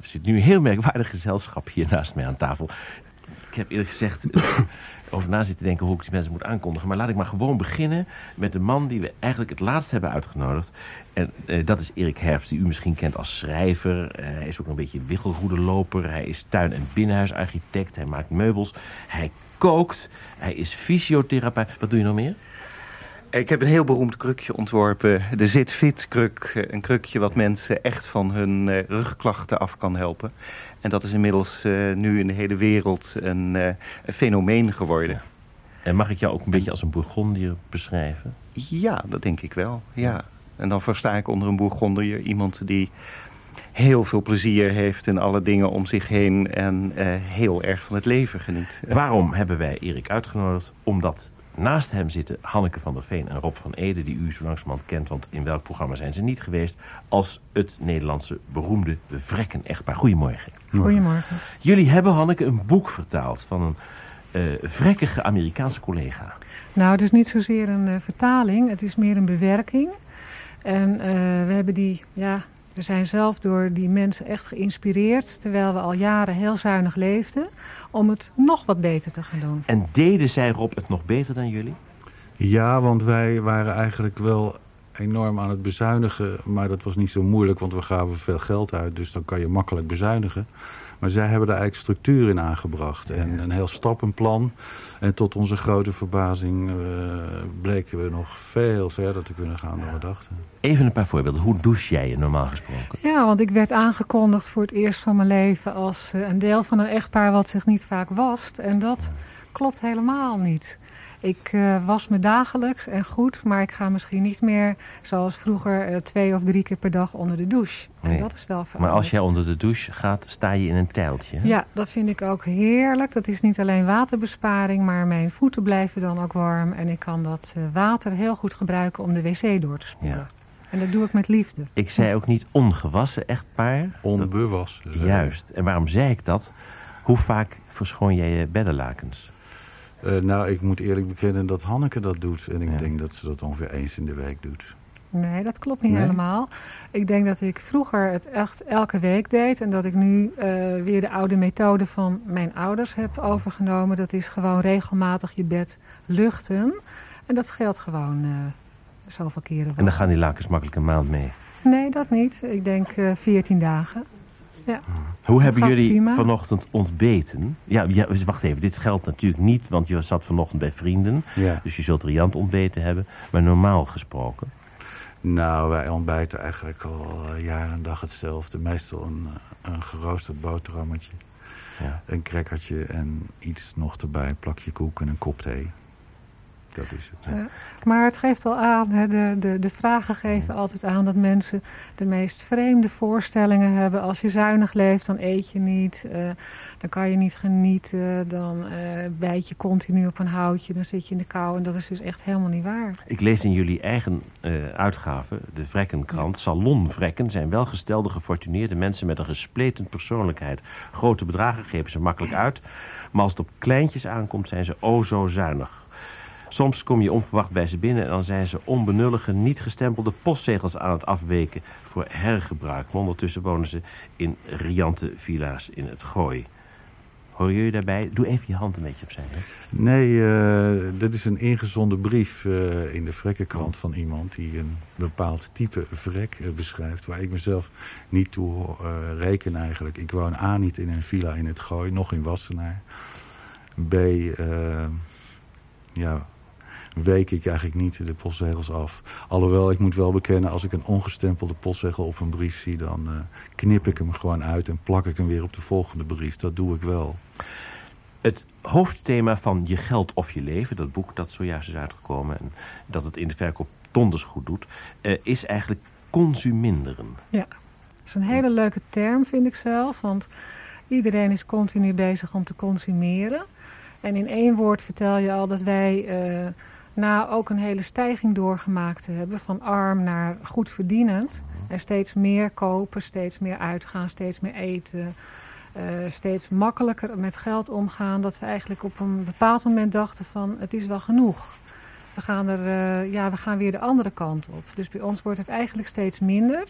Er zit nu een heel merkwaardig gezelschap hier naast mij aan tafel. Ik heb eerlijk gezegd eh, over na zitten denken hoe ik die mensen moet aankondigen. Maar laat ik maar gewoon beginnen met de man die we eigenlijk het laatst hebben uitgenodigd. En eh, dat is Erik Herbst, die u misschien kent als schrijver. Hij is ook een beetje wiggelroedeloper. Hij is tuin- en binnenhuisarchitect. Hij maakt meubels. Hij kookt. Hij is fysiotherapeut. Wat doe je nog meer? Ik heb een heel beroemd krukje ontworpen. De Zit-Fit kruk. Een krukje wat mensen echt van hun uh, rugklachten af kan helpen. En dat is inmiddels uh, nu in de hele wereld een, uh, een fenomeen geworden. En mag ik jou ook een beetje als een Bourgondier beschrijven? Ja, dat denk ik wel. Ja. En dan versta ik onder een Bourgondier iemand die heel veel plezier heeft in alle dingen om zich heen... en heel erg van het leven geniet. Waarom hebben wij Erik uitgenodigd? Omdat Naast hem zitten Hanneke van der Veen en Rob van Ede... die u zo langzamerhand kent, want in welk programma zijn ze niet geweest... als het Nederlandse beroemde Vrekken-echtpaar. Goedemorgen. Goedemorgen. Jullie hebben, Hanneke, een boek vertaald van een uh, vrekkige Amerikaanse collega. Nou, het is niet zozeer een uh, vertaling, het is meer een bewerking. En uh, we hebben die, ja, we zijn zelf door die mensen echt geïnspireerd... terwijl we al jaren heel zuinig leefden om het nog wat beter te gaan doen. En deden zij, Rob, het nog beter dan jullie? Ja, want wij waren eigenlijk wel enorm aan het bezuinigen. Maar dat was niet zo moeilijk, want we gaven veel geld uit. Dus dan kan je makkelijk bezuinigen. Maar zij hebben daar eigenlijk structuur in aangebracht. En een heel stappenplan. En tot onze grote verbazing uh, bleken we nog veel verder te kunnen gaan dan we dachten. Even een paar voorbeelden. Hoe douche jij je normaal gesproken? Ja, want ik werd aangekondigd voor het eerst van mijn leven... als uh, een deel van een echtpaar wat zich niet vaak wast. En dat klopt helemaal niet. Ik uh, was me dagelijks en goed, maar ik ga misschien niet meer zoals vroeger uh, twee of drie keer per dag onder de douche. Nee. En dat is wel Maar als jij onder de douche gaat, sta je in een tijltje. Hè? Ja, dat vind ik ook heerlijk. Dat is niet alleen waterbesparing, maar mijn voeten blijven dan ook warm. En ik kan dat uh, water heel goed gebruiken om de wc door te spoelen. Ja. En dat doe ik met liefde. Ik zei ook niet ongewassen echtpaar. Onbewassen. Juist. En waarom zei ik dat? Hoe vaak verschoon jij je beddenlakens? Uh, nou, ik moet eerlijk bekennen dat Hanneke dat doet. En ik ja. denk dat ze dat ongeveer eens in de week doet. Nee, dat klopt niet nee? helemaal. Ik denk dat ik vroeger het echt elke week deed. En dat ik nu uh, weer de oude methode van mijn ouders heb overgenomen. Dat is gewoon regelmatig je bed luchten. En dat scheelt gewoon uh, zoveel keren. En dan gaan die lakens makkelijk een maand mee? Nee, dat niet. Ik denk uh, 14 dagen. Ja. Hoe hebben jullie prima. vanochtend ontbeten? Ja, ja, wacht even, dit geldt natuurlijk niet, want je zat vanochtend bij vrienden. Ja. Dus je zult riant ontbeten hebben. Maar normaal gesproken? Nou, wij ontbijten eigenlijk al jaar en dag hetzelfde. Meestal een, een geroosterd boterhammetje. Ja. Een crackertje en iets nog erbij. Een plakje koek en een kop thee. Dat is het. Ja. Maar het geeft al aan, hè, de, de, de vragen geven altijd aan dat mensen de meest vreemde voorstellingen hebben. Als je zuinig leeft, dan eet je niet, uh, dan kan je niet genieten, dan uh, bijt je continu op een houtje, dan zit je in de kou. En dat is dus echt helemaal niet waar. Ik lees in jullie eigen uh, uitgave, de Vrekkenkrant, ja. salonvrekken zijn welgestelde, gefortuneerde mensen met een gespleten persoonlijkheid. Grote bedragen geven ze makkelijk uit, maar als het op kleintjes aankomt zijn ze o zo zuinig. Soms kom je onverwacht bij ze binnen en dan zijn ze onbenullige, niet gestempelde postzegels aan het afweken voor hergebruik. Maar ondertussen wonen ze in riante villa's in het Gooi. Hoor je daarbij? Doe even je hand een beetje opzij. Hè? Nee, uh, dit is een ingezonden brief uh, in de Vrekkenkrant van iemand... die een bepaald type vrek uh, beschrijft... waar ik mezelf niet toe reken eigenlijk. Ik woon A niet in een villa in het Gooi, nog in Wassenaar. B, ja, week ik eigenlijk niet de postzegels af. Alhoewel, ik moet wel bekennen, als ik een ongestempelde postzegel op een brief zie... dan uh, knip ik hem gewoon uit en plak ik hem weer op de volgende brief. Dat doe ik wel. Het hoofdthema van Je geld of je leven, dat boek dat zojuist is uitgekomen... en dat het in de verkoop donders goed doet, uh, is eigenlijk consuminderen. Ja, dat is een hele leuke term, vind ik zelf. Want iedereen is continu bezig om te consumeren... En in één woord vertel je al dat wij uh, na ook een hele stijging doorgemaakt hebben... van arm naar goed verdienend. En steeds meer kopen, steeds meer uitgaan, steeds meer eten... Uh, steeds makkelijker met geld omgaan. Dat we eigenlijk op een bepaald moment dachten van het is wel genoeg. We gaan, er, uh, ja, we gaan weer de andere kant op. Dus bij ons wordt het eigenlijk steeds minder.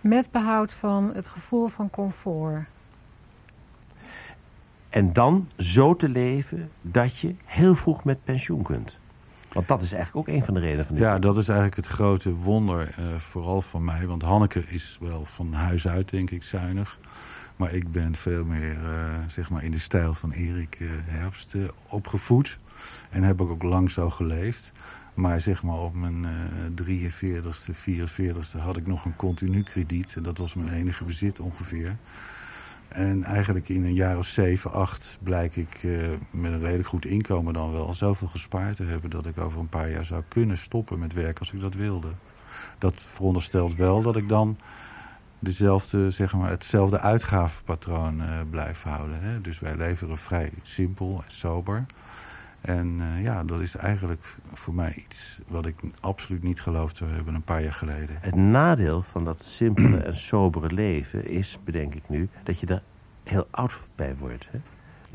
met behoud van het gevoel van comfort. En dan zo te leven dat je heel vroeg met pensioen kunt. Want dat is eigenlijk ook een van de redenen van dit. Ja, dat is eigenlijk het grote wonder, uh, vooral van mij. Want Hanneke is wel van huis uit, denk ik, zuinig. Maar ik ben veel meer uh, zeg maar in de stijl van Erik uh, Herbst opgevoed. En heb ik ook lang zo geleefd. Maar zeg maar op mijn 43ste, 44ste had ik nog een continu krediet. En dat was mijn enige bezit ongeveer. En eigenlijk in een jaar of zeven, acht blijk ik uh, met een redelijk goed inkomen dan wel... zoveel gespaard te hebben dat ik over een paar jaar zou kunnen stoppen met werk als ik dat wilde. Dat veronderstelt wel dat ik dan dezelfde, zeg maar, hetzelfde uitgavenpatroon uh, blijf houden. Hè? Dus wij leveren vrij simpel en sober. En uh, ja, dat is eigenlijk voor mij iets wat ik absoluut niet geloofd zou hebben een paar jaar geleden. Het nadeel van dat simpele en sobere leven is, bedenk ik nu, dat je er heel oud bij wordt. Hè?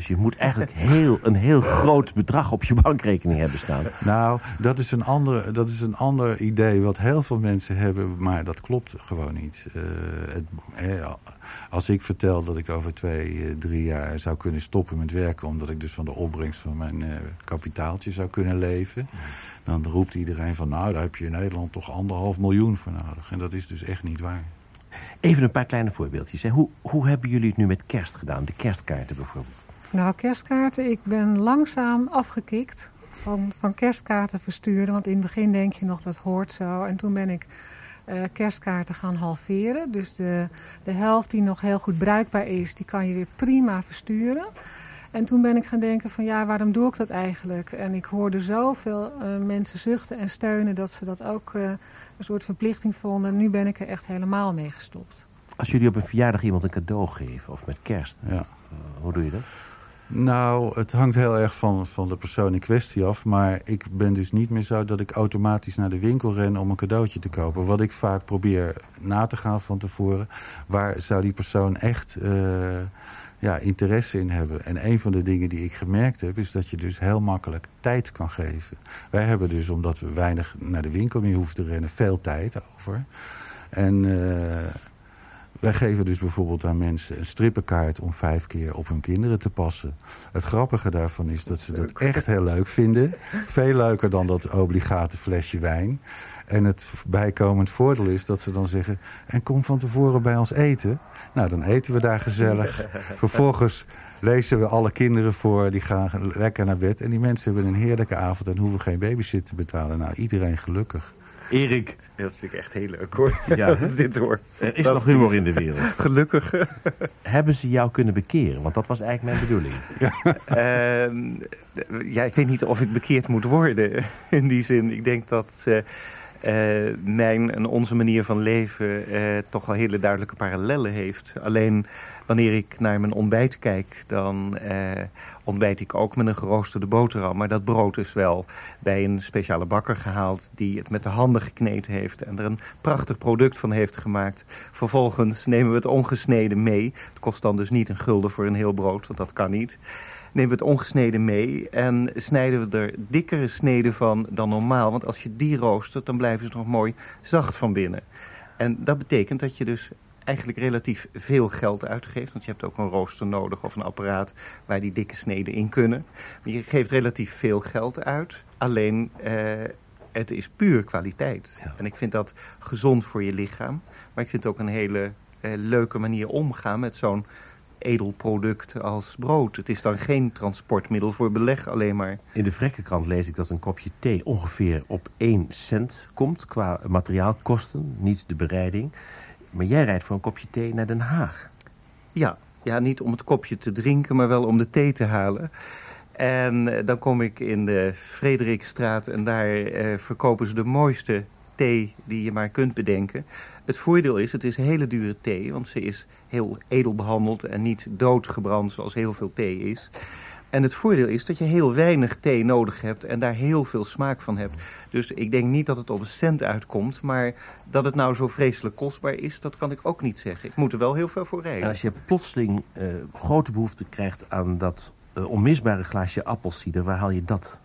Dus je moet eigenlijk heel, een heel groot bedrag op je bankrekening hebben staan. Nou, dat is, een ander, dat is een ander idee wat heel veel mensen hebben, maar dat klopt gewoon niet. Uh, het, als ik vertel dat ik over twee, eh, drie jaar zou kunnen stoppen met werken... omdat ik dus van de opbrengst van mijn uh, kapitaaltje zou kunnen leven... dan roept iedereen van nou, daar heb je in Nederland toch anderhalf miljoen voor nodig. En dat is dus echt niet waar. Even een paar kleine voorbeeldjes. Hoe, hoe hebben jullie het nu met kerst gedaan? De kerstkaarten bijvoorbeeld. Nou, kerstkaarten, ik ben langzaam afgekikt van, van kerstkaarten versturen. Want in het begin denk je nog dat hoort zo. En toen ben ik uh, kerstkaarten gaan halveren. Dus de, de helft die nog heel goed bruikbaar is, die kan je weer prima versturen. En toen ben ik gaan denken van ja, waarom doe ik dat eigenlijk? En ik hoorde zoveel uh, mensen zuchten en steunen dat ze dat ook uh, een soort verplichting vonden. Nu ben ik er echt helemaal mee gestopt. Als jullie op een verjaardag iemand een cadeau geven of met kerst, ja. hoe doe je dat? Nou, het hangt heel erg van, van de persoon in kwestie af. Maar ik ben dus niet meer zo dat ik automatisch naar de winkel ren om een cadeautje te kopen. Wat ik vaak probeer na te gaan van tevoren. Waar zou die persoon echt uh, ja, interesse in hebben? En een van de dingen die ik gemerkt heb... is dat je dus heel makkelijk tijd kan geven. Wij hebben dus, omdat we weinig naar de winkel meer hoeven te rennen... veel tijd over. En... Uh, wij geven dus bijvoorbeeld aan mensen een strippenkaart om vijf keer op hun kinderen te passen. Het grappige daarvan is dat ze dat echt heel leuk vinden. Veel leuker dan dat obligate flesje wijn. En het bijkomend voordeel is dat ze dan zeggen... en kom van tevoren bij ons eten. Nou, dan eten we daar gezellig. Vervolgens lezen we alle kinderen voor. Die gaan lekker naar bed. En die mensen hebben een heerlijke avond... en hoeven geen babysit te betalen. Nou, iedereen gelukkig. Erik. Ja, dat is natuurlijk echt heel leuk hoor. Ja, dit hoort. Er is nog humor in de wereld. Gelukkig. Hebben ze jou kunnen bekeren? Want dat was eigenlijk mijn bedoeling. Ja. Uh, ja, ik weet niet of ik bekeerd moet worden. In die zin, ik denk dat... Uh, uh, mijn en onze manier van leven uh, toch al hele duidelijke parallellen heeft. Alleen wanneer ik naar mijn ontbijt kijk, dan uh, ontbijt ik ook met een geroosterde boterham. Maar dat brood is wel bij een speciale bakker gehaald die het met de handen gekneed heeft en er een prachtig product van heeft gemaakt. Vervolgens nemen we het ongesneden mee. Het kost dan dus niet een gulden voor een heel brood, want dat kan niet nemen we het ongesneden mee en snijden we er dikkere sneden van dan normaal. Want als je die roostert, dan blijven ze nog mooi zacht van binnen. En dat betekent dat je dus eigenlijk relatief veel geld uitgeeft. Want je hebt ook een rooster nodig of een apparaat waar die dikke sneden in kunnen. Maar je geeft relatief veel geld uit. Alleen uh, het is puur kwaliteit. Ja. En ik vind dat gezond voor je lichaam. Maar ik vind het ook een hele uh, leuke manier omgaan met zo'n edel product als brood. Het is dan geen transportmiddel voor beleg alleen maar. In de Vrekkenkrant lees ik dat een kopje thee ongeveer op 1 cent komt... qua materiaalkosten, niet de bereiding. Maar jij rijdt voor een kopje thee naar Den Haag. Ja, ja niet om het kopje te drinken, maar wel om de thee te halen. En dan kom ik in de Frederikstraat en daar eh, verkopen ze de mooiste thee die je maar kunt bedenken. Het voordeel is, het is hele dure thee, want ze is heel edel behandeld en niet doodgebrand zoals heel veel thee is. En het voordeel is dat je heel weinig thee nodig hebt en daar heel veel smaak van hebt. Dus ik denk niet dat het op een cent uitkomt, maar dat het nou zo vreselijk kostbaar is, dat kan ik ook niet zeggen. Ik moet er wel heel veel voor rijden. En als je plotseling uh, grote behoefte krijgt aan dat uh, onmisbare glaasje appelsieder, waar haal je dat?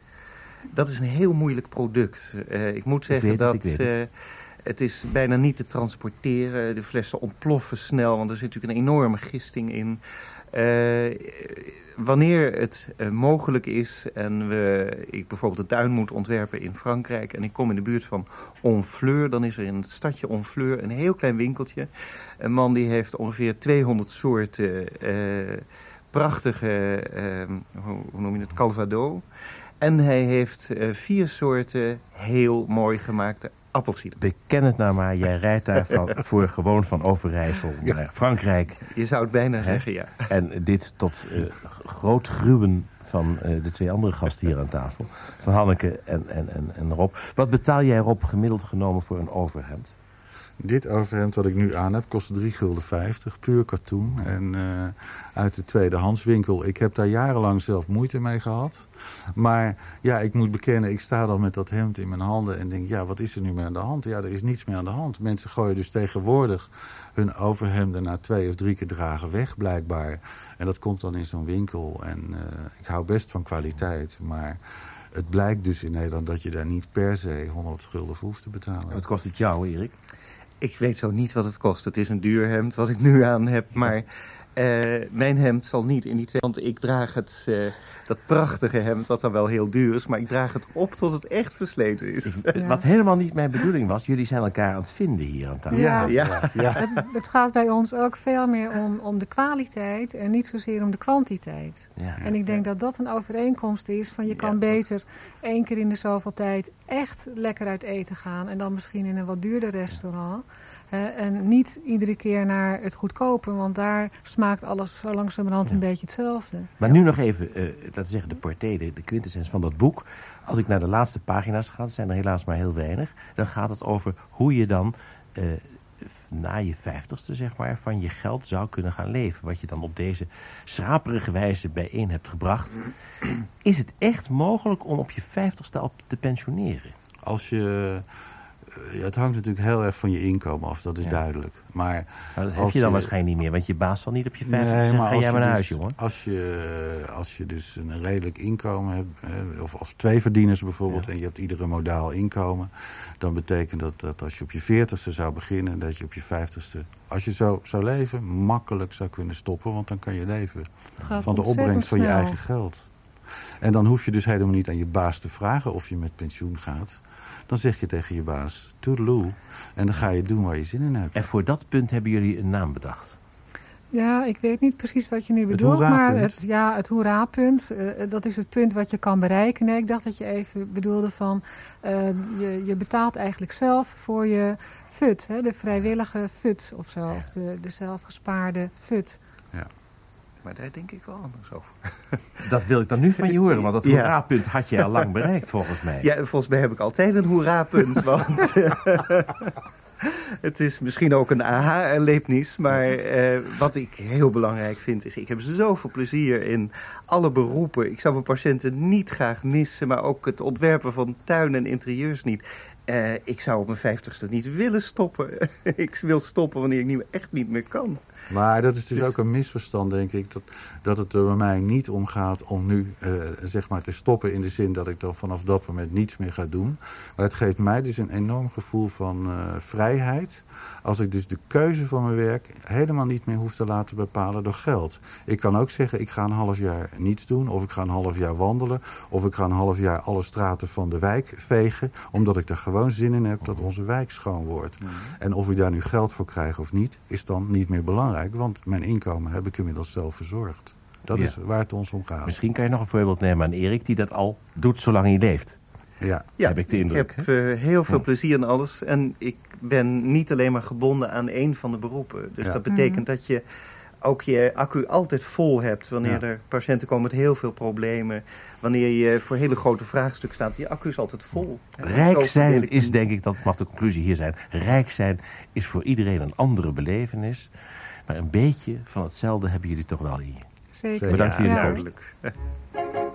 Dat is een heel moeilijk product. Uh, ik moet zeggen ik dat... Het, het is bijna niet te transporteren. De flessen ontploffen snel, want er zit natuurlijk een enorme gisting in. Uh, wanneer het uh, mogelijk is en we, ik bijvoorbeeld een tuin moet ontwerpen in Frankrijk... en ik kom in de buurt van Honfleur, dan is er in het stadje Honfleur een heel klein winkeltje. Een man die heeft ongeveer 200 soorten uh, prachtige, hoe, hoe, noem je het, calvado... En hij heeft vier soorten heel mooi gemaakte appelsieder. Beken het nou maar, jij rijdt daar van, voor gewoon van Overijssel naar Frankrijk. Je zou het bijna zeggen, ja. En dit tot uh, groot gruwen van uh, de twee andere gasten hier aan tafel. Van Hanneke en, en, en, en Rob. Wat betaal jij Rob gemiddeld genomen voor een overhemd? Dit overhemd wat ik nu aan heb kost 3 gulden 50, puur katoen. En uh, uit de tweedehandswinkel. Ik heb daar jarenlang zelf moeite mee gehad. Maar ja, ik moet bekennen, ik sta dan met dat hemd in mijn handen en denk... ja, wat is er nu mee aan de hand? Ja, er is niets meer aan de hand. Mensen gooien dus tegenwoordig hun overhemden na twee of drie keer dragen weg, blijkbaar. En dat komt dan in zo'n winkel. En uh, ik hou best van kwaliteit, maar het blijkt dus in Nederland dat je daar niet per se 100 gulden voor hoeft te betalen. Wat kost het jou, Erik? Ik weet zo niet wat het kost. Het is een duur hemd wat ik nu aan heb, maar... Uh, mijn hemd zal niet in die twee... Want ik draag het, uh, dat prachtige hemd, wat dan wel heel duur is... maar ik draag het op tot het echt versleten is. Ja. Wat helemaal niet mijn bedoeling was. Jullie zijn elkaar aan het vinden hier aan tafel. Ja, ja. ja. Het, het, gaat bij ons ook veel meer om, om de kwaliteit... en niet zozeer om de kwantiteit. En ik denk dat dat een overeenkomst is... van je kan beter één keer in de zoveel tijd... echt lekker uit eten gaan... en dan misschien in een wat duurder restaurant... Uh, en niet iedere keer naar het goedkope, want daar smaakt alles zo langzamerhand ja. een beetje hetzelfde. Maar nu nog even, uh, laten we zeggen, de portée, de, de quintessens van dat boek. Als ik naar de laatste pagina's ga, zijn er helaas maar heel weinig... dan gaat het over hoe je dan uh, na je vijftigste, zeg maar, van je geld zou kunnen gaan leven. Wat je dan op deze schraperige wijze bijeen hebt gebracht. Is het echt mogelijk om op je vijftigste al te pensioneren? Als je het hangt natuurlijk heel erg van je inkomen af, dat is ja. duidelijk. Maar, maar dat heb je dan je, waarschijnlijk niet meer, want je baas zal niet op je 50 nee, zeggen, ga jij maar naar huis, dus, jongen. Als je, als je dus een redelijk inkomen hebt, hè, of als twee verdieners bijvoorbeeld... Ja. en je hebt iedere modaal inkomen... dan betekent dat dat als je op je 40ste zou beginnen... dat je op je 50ste, als je zo zou leven, makkelijk zou kunnen stoppen... want dan kan je leven van de opbrengst van je eigen geld. En dan hoef je dus helemaal niet aan je baas te vragen of je met pensioen gaat... Dan zeg je tegen je baas, toedeloe. En dan ga je doen waar je zin in hebt. En voor dat punt hebben jullie een naam bedacht? Ja, ik weet niet precies wat je nu bedoelt. Maar het, ja, het hoera-punt, uh, dat is het punt wat je kan bereiken. Nee, ik dacht dat je even bedoelde van... Uh, je, je betaalt eigenlijk zelf voor je fut. Hè, de vrijwillige fut of zo. Of de, de zelfgespaarde fut. Ja. Maar daar denk ik wel anders over. Dat wil ik dan nu van je horen, want dat ja. hoera-punt had je al lang bereikt volgens mij. Ja, volgens mij heb ik altijd een hoera-punt, want... het is misschien ook een aha-erlebnis, maar uh, wat ik heel belangrijk vind is... ik heb zoveel plezier in alle beroepen. Ik zou mijn patiënten niet graag missen, maar ook het ontwerpen van tuinen en interieurs niet. Uh, ik zou op mijn vijftigste niet willen stoppen. ik wil stoppen wanneer ik niet, echt niet meer kan. Maar dat is dus ook een misverstand, denk ik. Dat, dat het er bij mij niet om gaat om nu uh, zeg maar te stoppen... in de zin dat ik dan vanaf dat moment niets meer ga doen. Maar het geeft mij dus een enorm gevoel van uh, vrijheid... als ik dus de keuze van mijn werk helemaal niet meer hoef te laten bepalen door geld. Ik kan ook zeggen, ik ga een half jaar niets doen... of ik ga een half jaar wandelen... of ik ga een half jaar alle straten van de wijk vegen... omdat ik er gewoon zin in heb dat onze wijk schoon wordt. Mm. En of ik daar nu geld voor krijg of niet, is dan niet meer belangrijk want mijn inkomen heb ik inmiddels zelf verzorgd. Dat ja. is waar het ons om gaat. Misschien kan je nog een voorbeeld nemen aan Erik... die dat al doet zolang hij leeft. Ja, ja heb ik de indruk. Ik heb uh, heel veel plezier in alles. En ik ben niet alleen maar gebonden aan één van de beroepen. Dus ja. dat betekent mm. dat je ook je accu altijd vol hebt... wanneer ja. er patiënten komen met heel veel problemen. Wanneer je voor hele grote vraagstukken staat. Je accu is altijd vol. Rijk zijn is, denk ik, dat mag de conclusie hier zijn... rijk zijn is voor iedereen een andere belevenis... Maar een beetje van hetzelfde hebben jullie toch wel hier. Zeker. Bedankt voor jullie ja, komst.